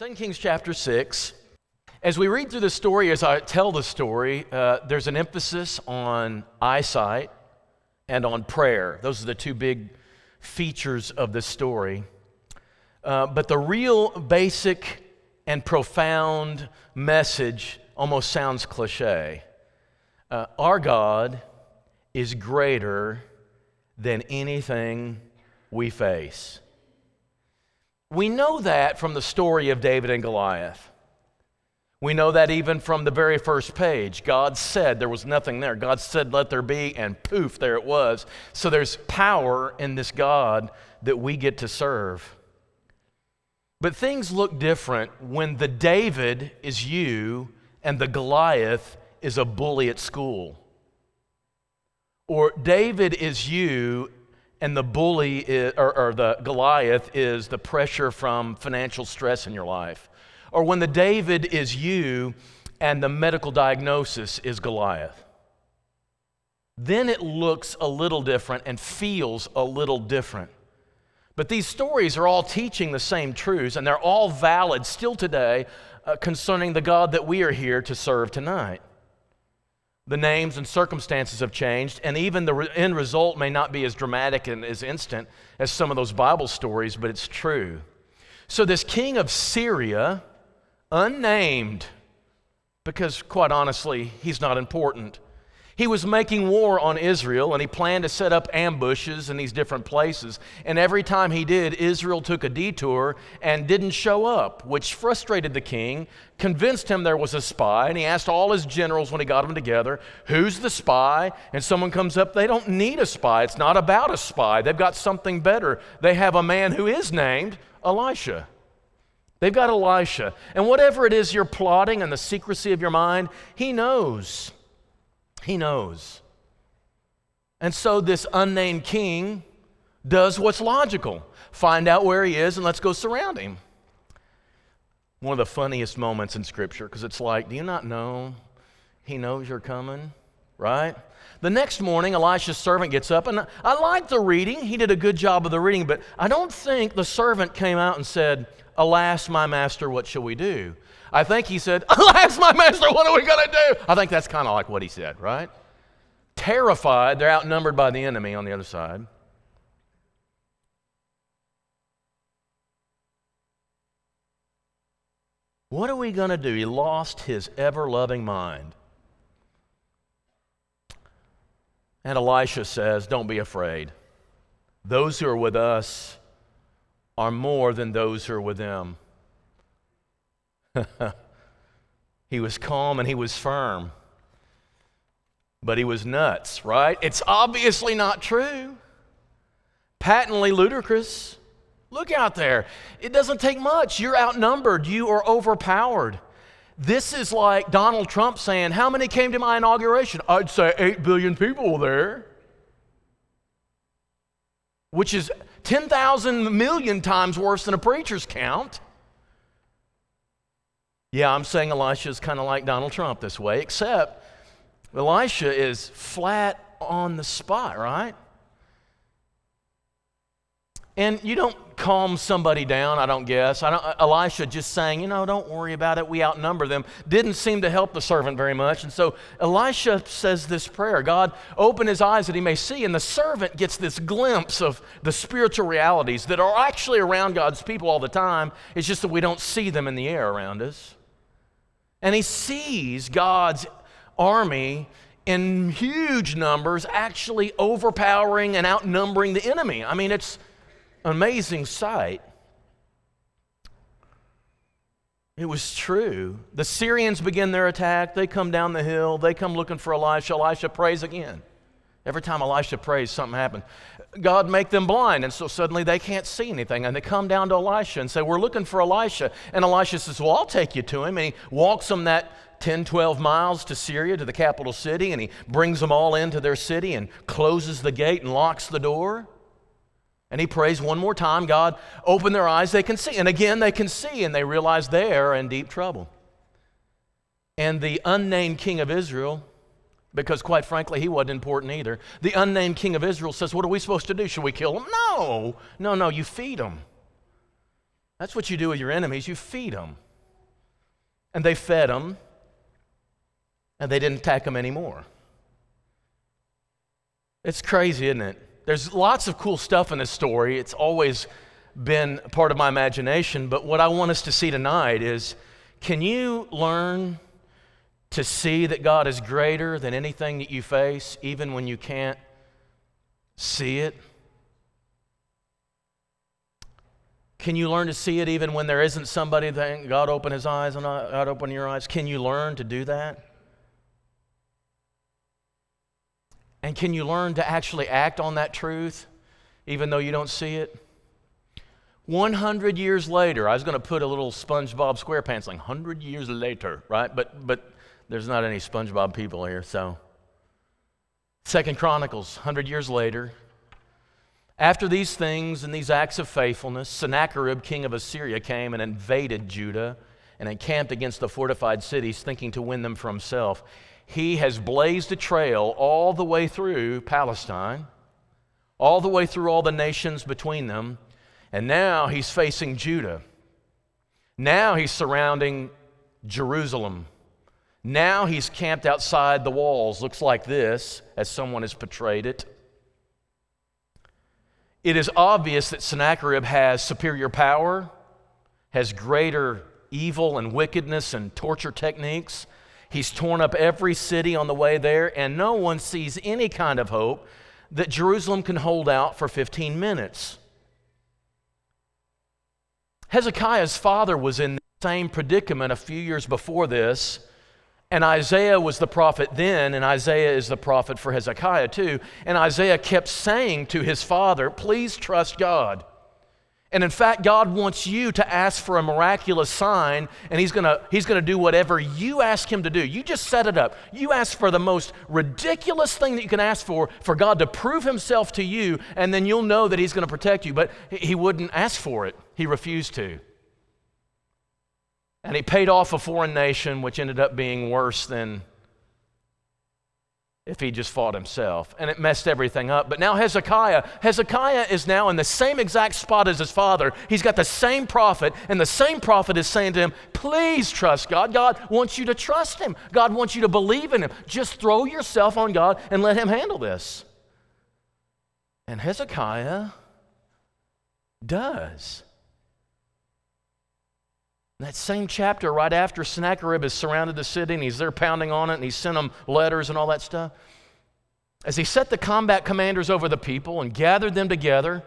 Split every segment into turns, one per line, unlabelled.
2 Kings chapter 6. As we read through the story, as I tell the story, uh, there's an emphasis on eyesight and on prayer. Those are the two big features of the story. Uh, but the real basic and profound message almost sounds cliche. Uh, our God is greater than anything we face. We know that from the story of David and Goliath. We know that even from the very first page. God said there was nothing there. God said, let there be, and poof, there it was. So there's power in this God that we get to serve. But things look different when the David is you and the Goliath is a bully at school. Or David is you and the bully is, or, or the Goliath is the pressure from financial stress in your life. Or when the David is you and the medical diagnosis is Goliath. Then it looks a little different and feels a little different. But these stories are all teaching the same truths, and they're all valid still today uh, concerning the God that we are here to serve tonight. The names and circumstances have changed, and even the end result may not be as dramatic and as instant as some of those Bible stories, but it's true. So, this king of Syria, unnamed, because quite honestly, he's not important. He was making war on Israel and he planned to set up ambushes in these different places. And every time he did, Israel took a detour and didn't show up, which frustrated the king, convinced him there was a spy. And he asked all his generals when he got them together, Who's the spy? And someone comes up, They don't need a spy. It's not about a spy. They've got something better. They have a man who is named Elisha. They've got Elisha. And whatever it is you're plotting and the secrecy of your mind, he knows. He knows. And so this unnamed king does what's logical find out where he is and let's go surround him. One of the funniest moments in Scripture because it's like, do you not know he knows you're coming? Right? The next morning, Elisha's servant gets up, and I like the reading. He did a good job of the reading, but I don't think the servant came out and said, Alas, my master, what shall we do? I think he said, Alas, my master, what are we going to do? I think that's kind of like what he said, right? Terrified, they're outnumbered by the enemy on the other side. What are we going to do? He lost his ever loving mind. And Elisha says, Don't be afraid. Those who are with us are more than those who are with them. he was calm and he was firm. But he was nuts, right? It's obviously not true. Patently ludicrous. Look out there. It doesn't take much. You're outnumbered, you are overpowered. This is like Donald Trump saying, How many came to my inauguration? I'd say 8 billion people were there. Which is 10,000 million times worse than a preacher's count. Yeah, I'm saying Elisha is kind of like Donald Trump this way, except Elisha is flat on the spot, right? And you don't calm somebody down, I don't guess. I don't, Elisha just saying, you know, don't worry about it, we outnumber them, didn't seem to help the servant very much. And so Elisha says this prayer God, open his eyes that he may see. And the servant gets this glimpse of the spiritual realities that are actually around God's people all the time. It's just that we don't see them in the air around us. And he sees God's army in huge numbers actually overpowering and outnumbering the enemy. I mean, it's amazing sight. It was true. The Syrians begin their attack. They come down the hill. They come looking for Elisha. Elisha prays again. Every time Elisha prays, something happens. God make them blind, and so suddenly they can't see anything. And they come down to Elisha and say, We're looking for Elisha. And Elisha says, Well, I'll take you to him. And he walks them that 10, 12 miles to Syria, to the capital city, and he brings them all into their city and closes the gate and locks the door. And he prays one more time God, open their eyes, they can see. And again, they can see, and they realize they are in deep trouble. And the unnamed king of Israel because quite frankly, he wasn't important either. The unnamed king of Israel says, What are we supposed to do? Should we kill him? No, no, no, you feed them. That's what you do with your enemies. You feed them. And they fed them, and they didn't attack them anymore. It's crazy, isn't it? There's lots of cool stuff in this story. It's always been part of my imagination. But what I want us to see tonight is can you learn to see that God is greater than anything that you face, even when you can't see it? Can you learn to see it even when there isn't somebody that God open his eyes and uh, God open your eyes? Can you learn to do that? And can you learn to actually act on that truth even though you don't see it? 100 years later, I was going to put a little SpongeBob SquarePants like 100 years later, right? But, but there's not any SpongeBob people here, so. Second Chronicles, 100 years later. After these things and these acts of faithfulness, Sennacherib, king of Assyria, came and invaded Judah and encamped against the fortified cities, thinking to win them for himself. He has blazed a trail all the way through Palestine, all the way through all the nations between them and now he's facing Judah. Now he's surrounding Jerusalem. Now he's camped outside the walls. Looks like this, as someone has portrayed it. It is obvious that Sennacherib has superior power, has greater evil and wickedness and torture techniques. He's torn up every city on the way there, and no one sees any kind of hope that Jerusalem can hold out for 15 minutes. Hezekiah's father was in the same predicament a few years before this. And Isaiah was the prophet then, and Isaiah is the prophet for Hezekiah too. And Isaiah kept saying to his father, Please trust God. And in fact, God wants you to ask for a miraculous sign, and He's gonna, he's gonna do whatever you ask Him to do. You just set it up. You ask for the most ridiculous thing that you can ask for, for God to prove Himself to you, and then you'll know that He's gonna protect you. But He wouldn't ask for it, He refused to. And He paid off a foreign nation, which ended up being worse than if he just fought himself. And it messed everything up. But now Hezekiah, Hezekiah is now in the same exact spot as his father. He's got the same prophet, and the same prophet is saying to him, Please trust God. God wants you to trust him. God wants you to believe in him. Just throw yourself on God and let him handle this. And Hezekiah does. That same chapter, right after Sennacherib has surrounded the city and he's there pounding on it and he sent them letters and all that stuff, as he set the combat commanders over the people and gathered them together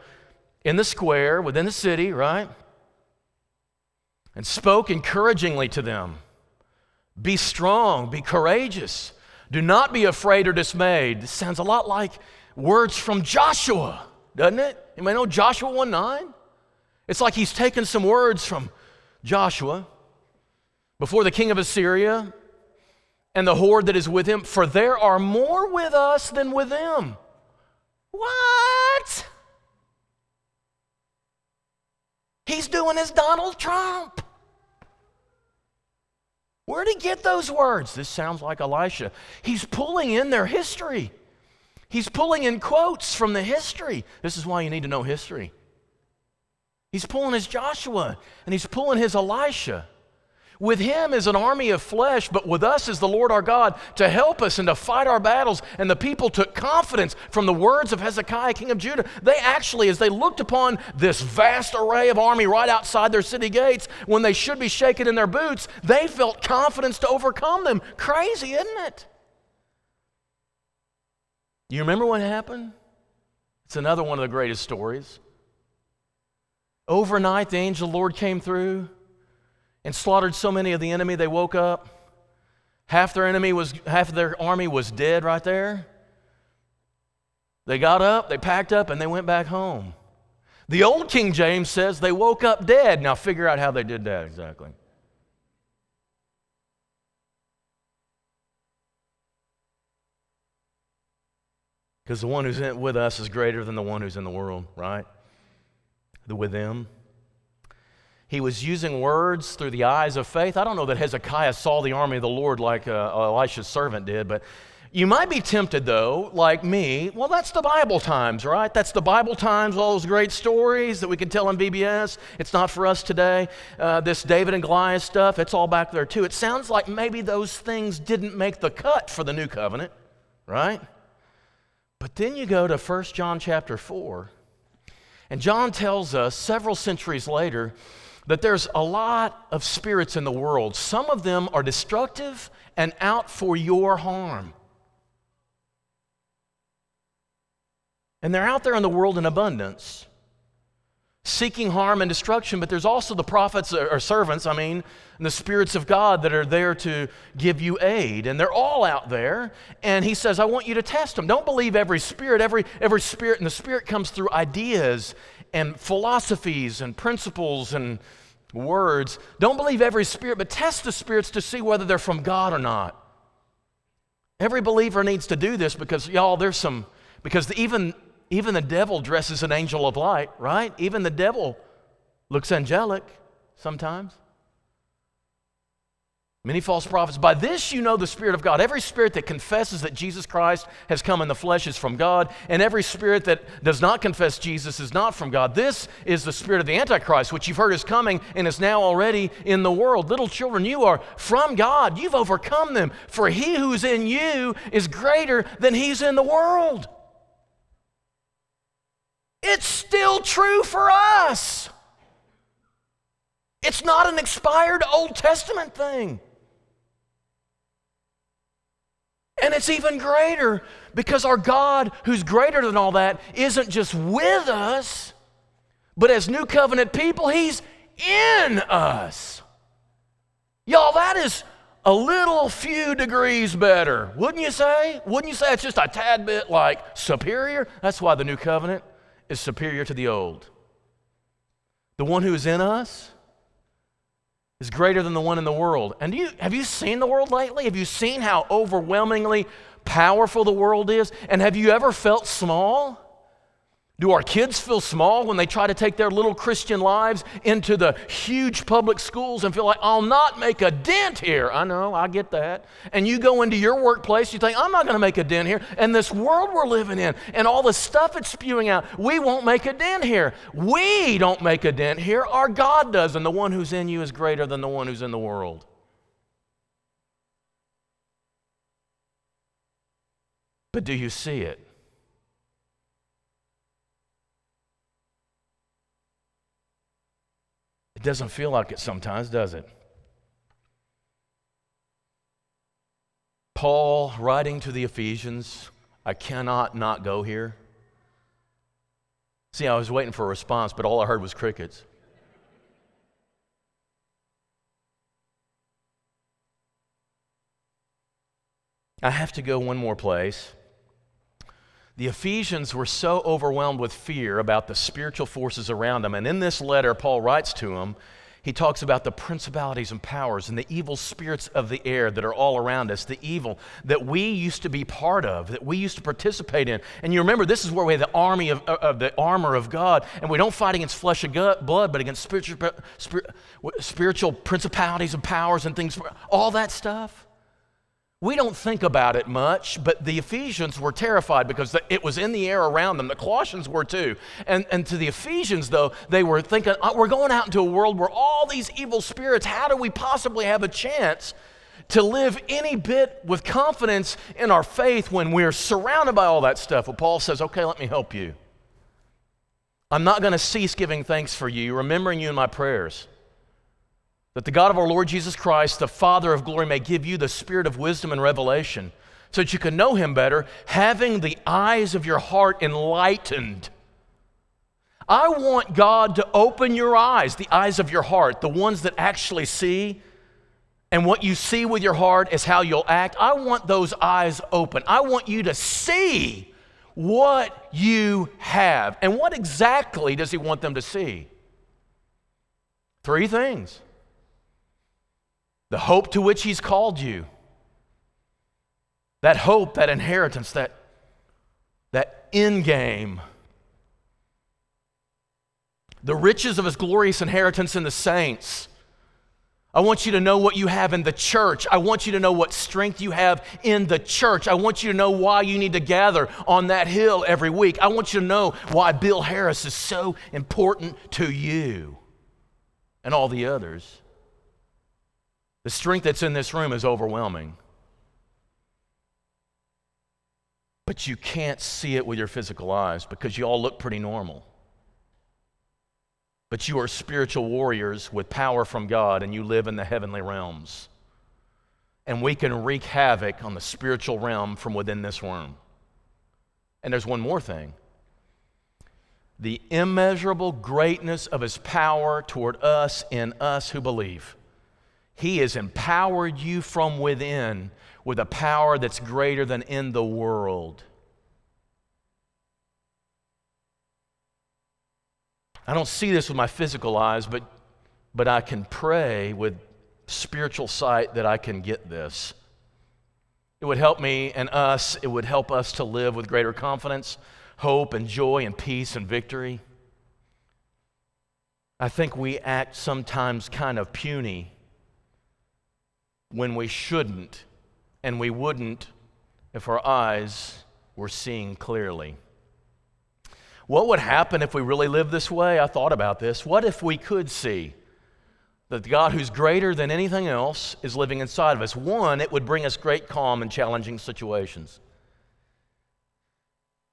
in the square within the city, right? And spoke encouragingly to them Be strong, be courageous, do not be afraid or dismayed. This sounds a lot like words from Joshua, doesn't it? May know Joshua 1 9? It's like he's taken some words from Joshua before the king of Assyria and the horde that is with him, for there are more with us than with them. What? He's doing his Donald Trump. Where'd he get those words? This sounds like Elisha. He's pulling in their history. He's pulling in quotes from the history. This is why you need to know history. He's pulling his Joshua and he's pulling his Elisha. With him is an army of flesh, but with us is the Lord our God to help us and to fight our battles. And the people took confidence from the words of Hezekiah, king of Judah. They actually, as they looked upon this vast array of army right outside their city gates, when they should be shaken in their boots, they felt confidence to overcome them. Crazy, isn't it? You remember what happened? It's another one of the greatest stories. Overnight, the angel the Lord came through and slaughtered so many of the enemy they woke up. Half their enemy was half of their army was dead right there. They got up, they packed up, and they went back home. The old King James says they woke up dead. Now figure out how they did that exactly. Because the one who's with us is greater than the one who's in the world, right? With them. He was using words through the eyes of faith. I don't know that Hezekiah saw the army of the Lord like uh, Elisha's servant did, but You might be tempted, though, like me. Well, that's the Bible times, right? That's the Bible times, all those great stories that we can tell in VBS. It's not for us today. Uh, this David and Goliath stuff, it's all back there, too. It sounds like maybe those things didn't make the cut for the new covenant, right? But then you go to 1 John chapter 4, and John tells us several centuries later that there's a lot of spirits in the world. Some of them are destructive and out for your harm. And they're out there in the world in abundance, seeking harm and destruction. But there's also the prophets or servants, I mean, and the spirits of God that are there to give you aid. And they're all out there. And he says, I want you to test them. Don't believe every spirit. Every, every spirit, and the spirit comes through ideas and philosophies and principles and words. Don't believe every spirit, but test the spirits to see whether they're from God or not. Every believer needs to do this because, y'all, there's some, because even even the devil dresses an angel of light, right? Even the devil looks angelic sometimes. Many false prophets. By this you know the Spirit of God. Every spirit that confesses that Jesus Christ has come in the flesh is from God, and every spirit that does not confess Jesus is not from God. This is the spirit of the Antichrist, which you've heard is coming and is now already in the world. Little children, you are from God. You've overcome them, for he who's in you is greater than he's in the world. It's still true for us. It's not an expired Old Testament thing. And it's even greater because our God, who's greater than all that, isn't just with us, but as new covenant people, He's in us. Y'all, that is a little few degrees better, wouldn't you say? Wouldn't you say it's just a tad bit like superior? That's why the new covenant is superior to the old. The one who is in us is greater than the one in the world. And you, have you seen the world lately? Have you seen how overwhelmingly powerful the world is? And have you ever felt small? Do our kids feel small when they try to take their little Christian lives into the huge public schools and feel like, I'll not make a dent here? I know, I get that. And you go into your workplace, you think, I'm not going to make a dent here. And this world we're living in and all the stuff it's spewing out, we won't make a dent here. We don't make a dent here. Our God does. And the one who's in you is greater than the one who's in the world. But do you see it? Doesn't feel like it sometimes, does it? Paul writing to the Ephesians, I cannot not go here. See, I was waiting for a response, but all I heard was crickets. I have to go one more place. The Ephesians were so overwhelmed with fear about the spiritual forces around them. And in this letter, Paul writes to them, he talks about the principalities and powers and the evil spirits of the air that are all around us, the evil that we used to be part of, that we used to participate in. And you remember, this is where we have the army of, uh, of the armor of God, and we don't fight against flesh and blood, but against spiritual, spiritual principalities and powers and things, all that stuff. We don't think about it much, but the Ephesians were terrified because it was in the air around them. The Colossians were too. And, and to the Ephesians, though, they were thinking, uh, we're going out into a world where all these evil spirits, how do we possibly have a chance to live any bit with confidence in our faith when we're surrounded by all that stuff? Well, Paul says, okay, let me help you. I'm not going to cease giving thanks for you, remembering you in my prayers that the God of our Lord Jesus Christ, the Father of glory, may give you the spirit of wisdom and revelation so that you can know him better, having the eyes of your heart enlightened. I want God to open your eyes, the eyes of your heart, the ones that actually see. And what you see with your heart is how you'll act. I want those eyes open. I want you to see what you have. And what exactly does He want them to see? Three things the hope to which He's called you. That hope, that inheritance, that, that end game. The riches of His glorious inheritance in the saints. I want you to know what you have in the church. I want you to know what strength you have in the church. I want you to know why you need to gather on that hill every week. I want you to know why Bill Harris is so important to you and all the others. The strength that's in this room is overwhelming. But you can't see it with your physical eyes because you all look pretty normal but you are spiritual warriors with power from God and you live in the heavenly realms. And we can wreak havoc on the spiritual realm from within this room. And there's one more thing the immeasurable greatness of his power toward us in us who believe. He has empowered you from within with a power that's greater than in the world. I don't see this with my physical eyes, but, but I can pray with spiritual sight that I can get this. It would help me and us, it would help us to live with greater confidence, hope, and joy, and peace and victory. I think we act sometimes kind of puny when we shouldn't, and we wouldn't if our eyes were seeing clearly. What would happen if we really lived this way? I thought about this. What if we could see that the God who's greater than anything else is living inside of us? One, it would bring us great calm in challenging situations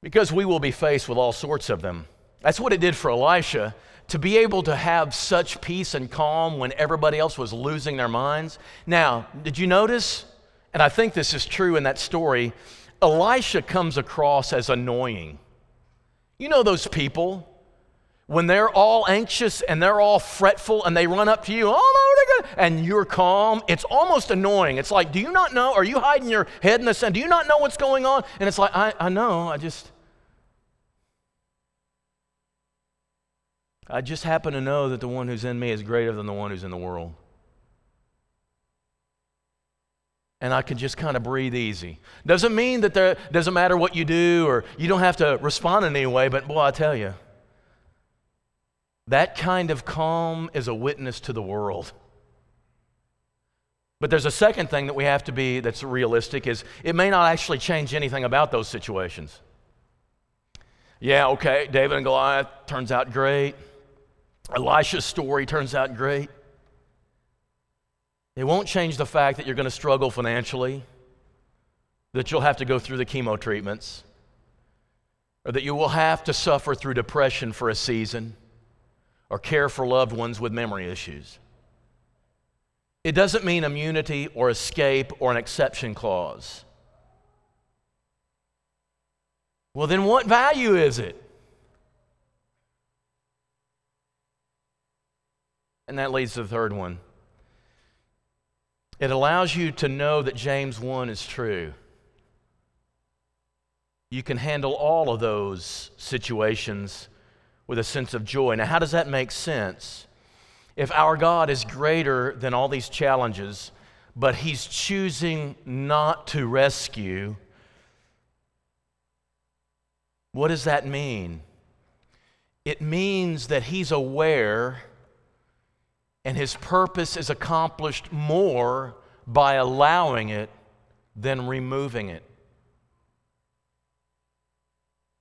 because we will be faced with all sorts of them. That's what it did for Elisha. To be able to have such peace and calm when everybody else was losing their minds. Now, did you notice? And I think this is true in that story. Elisha comes across as annoying. You know those people when they're all anxious and they're all fretful and they run up to you, oh no, and you're calm. It's almost annoying. It's like, do you not know? Are you hiding your head in the sand? Do you not know what's going on? And it's like, I, I know. I just, I just happen to know that the one who's in me is greater than the one who's in the world. and I can just kind of breathe easy. Doesn't mean that there doesn't matter what you do or you don't have to respond in any way, but boy, I tell you, that kind of calm is a witness to the world. But there's a second thing that we have to be that's realistic is it may not actually change anything about those situations. Yeah, okay, David and Goliath turns out great. Elisha's story turns out great. It won't change the fact that you're going to struggle financially, that you'll have to go through the chemo treatments, or that you will have to suffer through depression for a season, or care for loved ones with memory issues. It doesn't mean immunity or escape or an exception clause. Well, then what value is it? And that leads to the third one. It allows you to know that James 1 is true. You can handle all of those situations with a sense of joy. Now, how does that make sense? If our God is greater than all these challenges, but He's choosing not to rescue, what does that mean? It means that He's aware and his purpose is accomplished more by allowing it than removing it.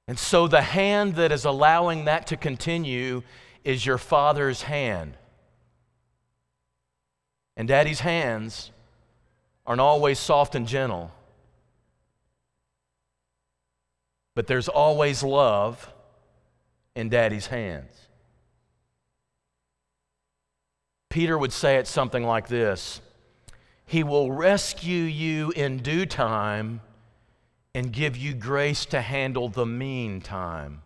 And so the hand that is allowing that to continue is your father's hand. And daddy's hands aren't always soft and gentle, but there's always love in daddy's hands. Peter would say it something like this He will rescue you in due time and give you grace to handle the meantime.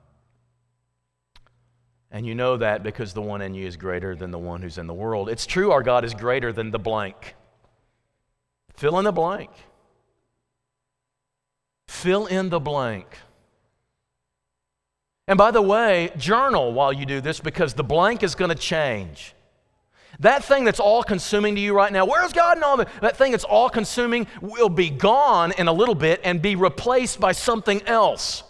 And you know that because the one in you is greater than the one who's in the world. It's true, our God is greater than the blank. Fill in the blank. Fill in the blank. And by the way, journal while you do this because the blank is going to change. That thing that's all consuming to you right now, where's God in all that? That thing that's all consuming will be gone in a little bit and be replaced by something else.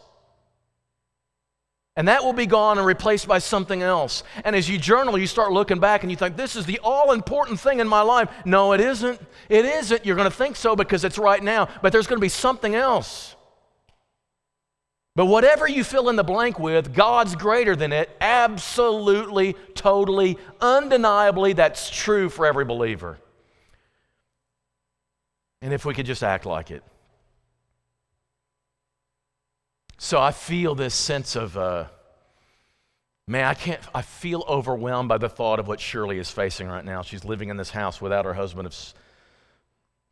And that will be gone and replaced by something else. And as you journal, you start looking back and you think, this is the all important thing in my life. No, it isn't. It isn't. You're going to think so because it's right now, but there's going to be something else. But whatever you fill in the blank with, God's greater than it. Absolutely, totally, undeniably, that's true for every believer. And if we could just act like it. So I feel this sense of, uh, man, I can't, I feel overwhelmed by the thought of what Shirley is facing right now. She's living in this house without her husband of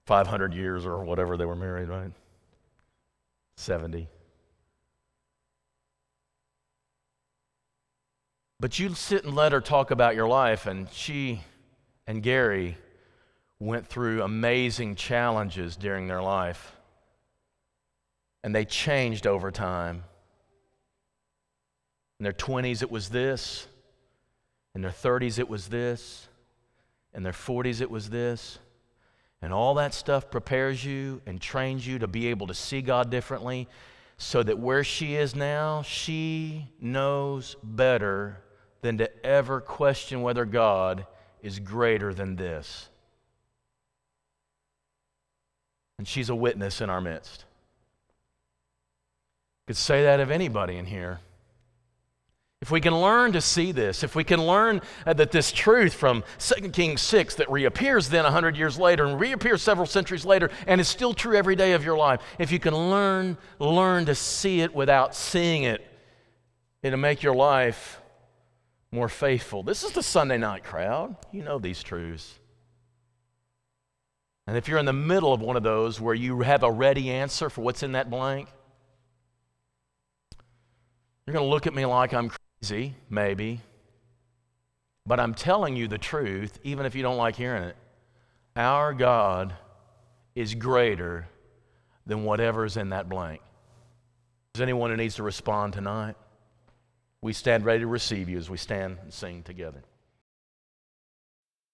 500 years or whatever they were married, right? 70. But you sit and let her talk about your life, and she and Gary went through amazing challenges during their life and they changed over time. In their 20s, it was this. In their 30s, it was this. In their 40s, it was this. And all that stuff prepares you and trains you to be able to see God differently so that where she is now, she knows better than to ever question whether God is greater than this. And she's a witness in our midst. Could say that of anybody in here. If we can learn to see this, if we can learn uh, that this truth from 2 Kings 6 that reappears then 100 years later and reappears several centuries later and is still true every day of your life, if you can learn, learn to see it without seeing it, it'll make your life more faithful. This is the Sunday night crowd. You know these truths. And if you're in the middle of one of those where you have a ready answer for what's in that blank, you're going to look at me like I'm crazy, maybe. But I'm telling you the truth, even if you don't like hearing it. Our God is greater than whatever's in that blank. Is anyone who needs to respond tonight? We stand ready to receive you as we stand and sing together.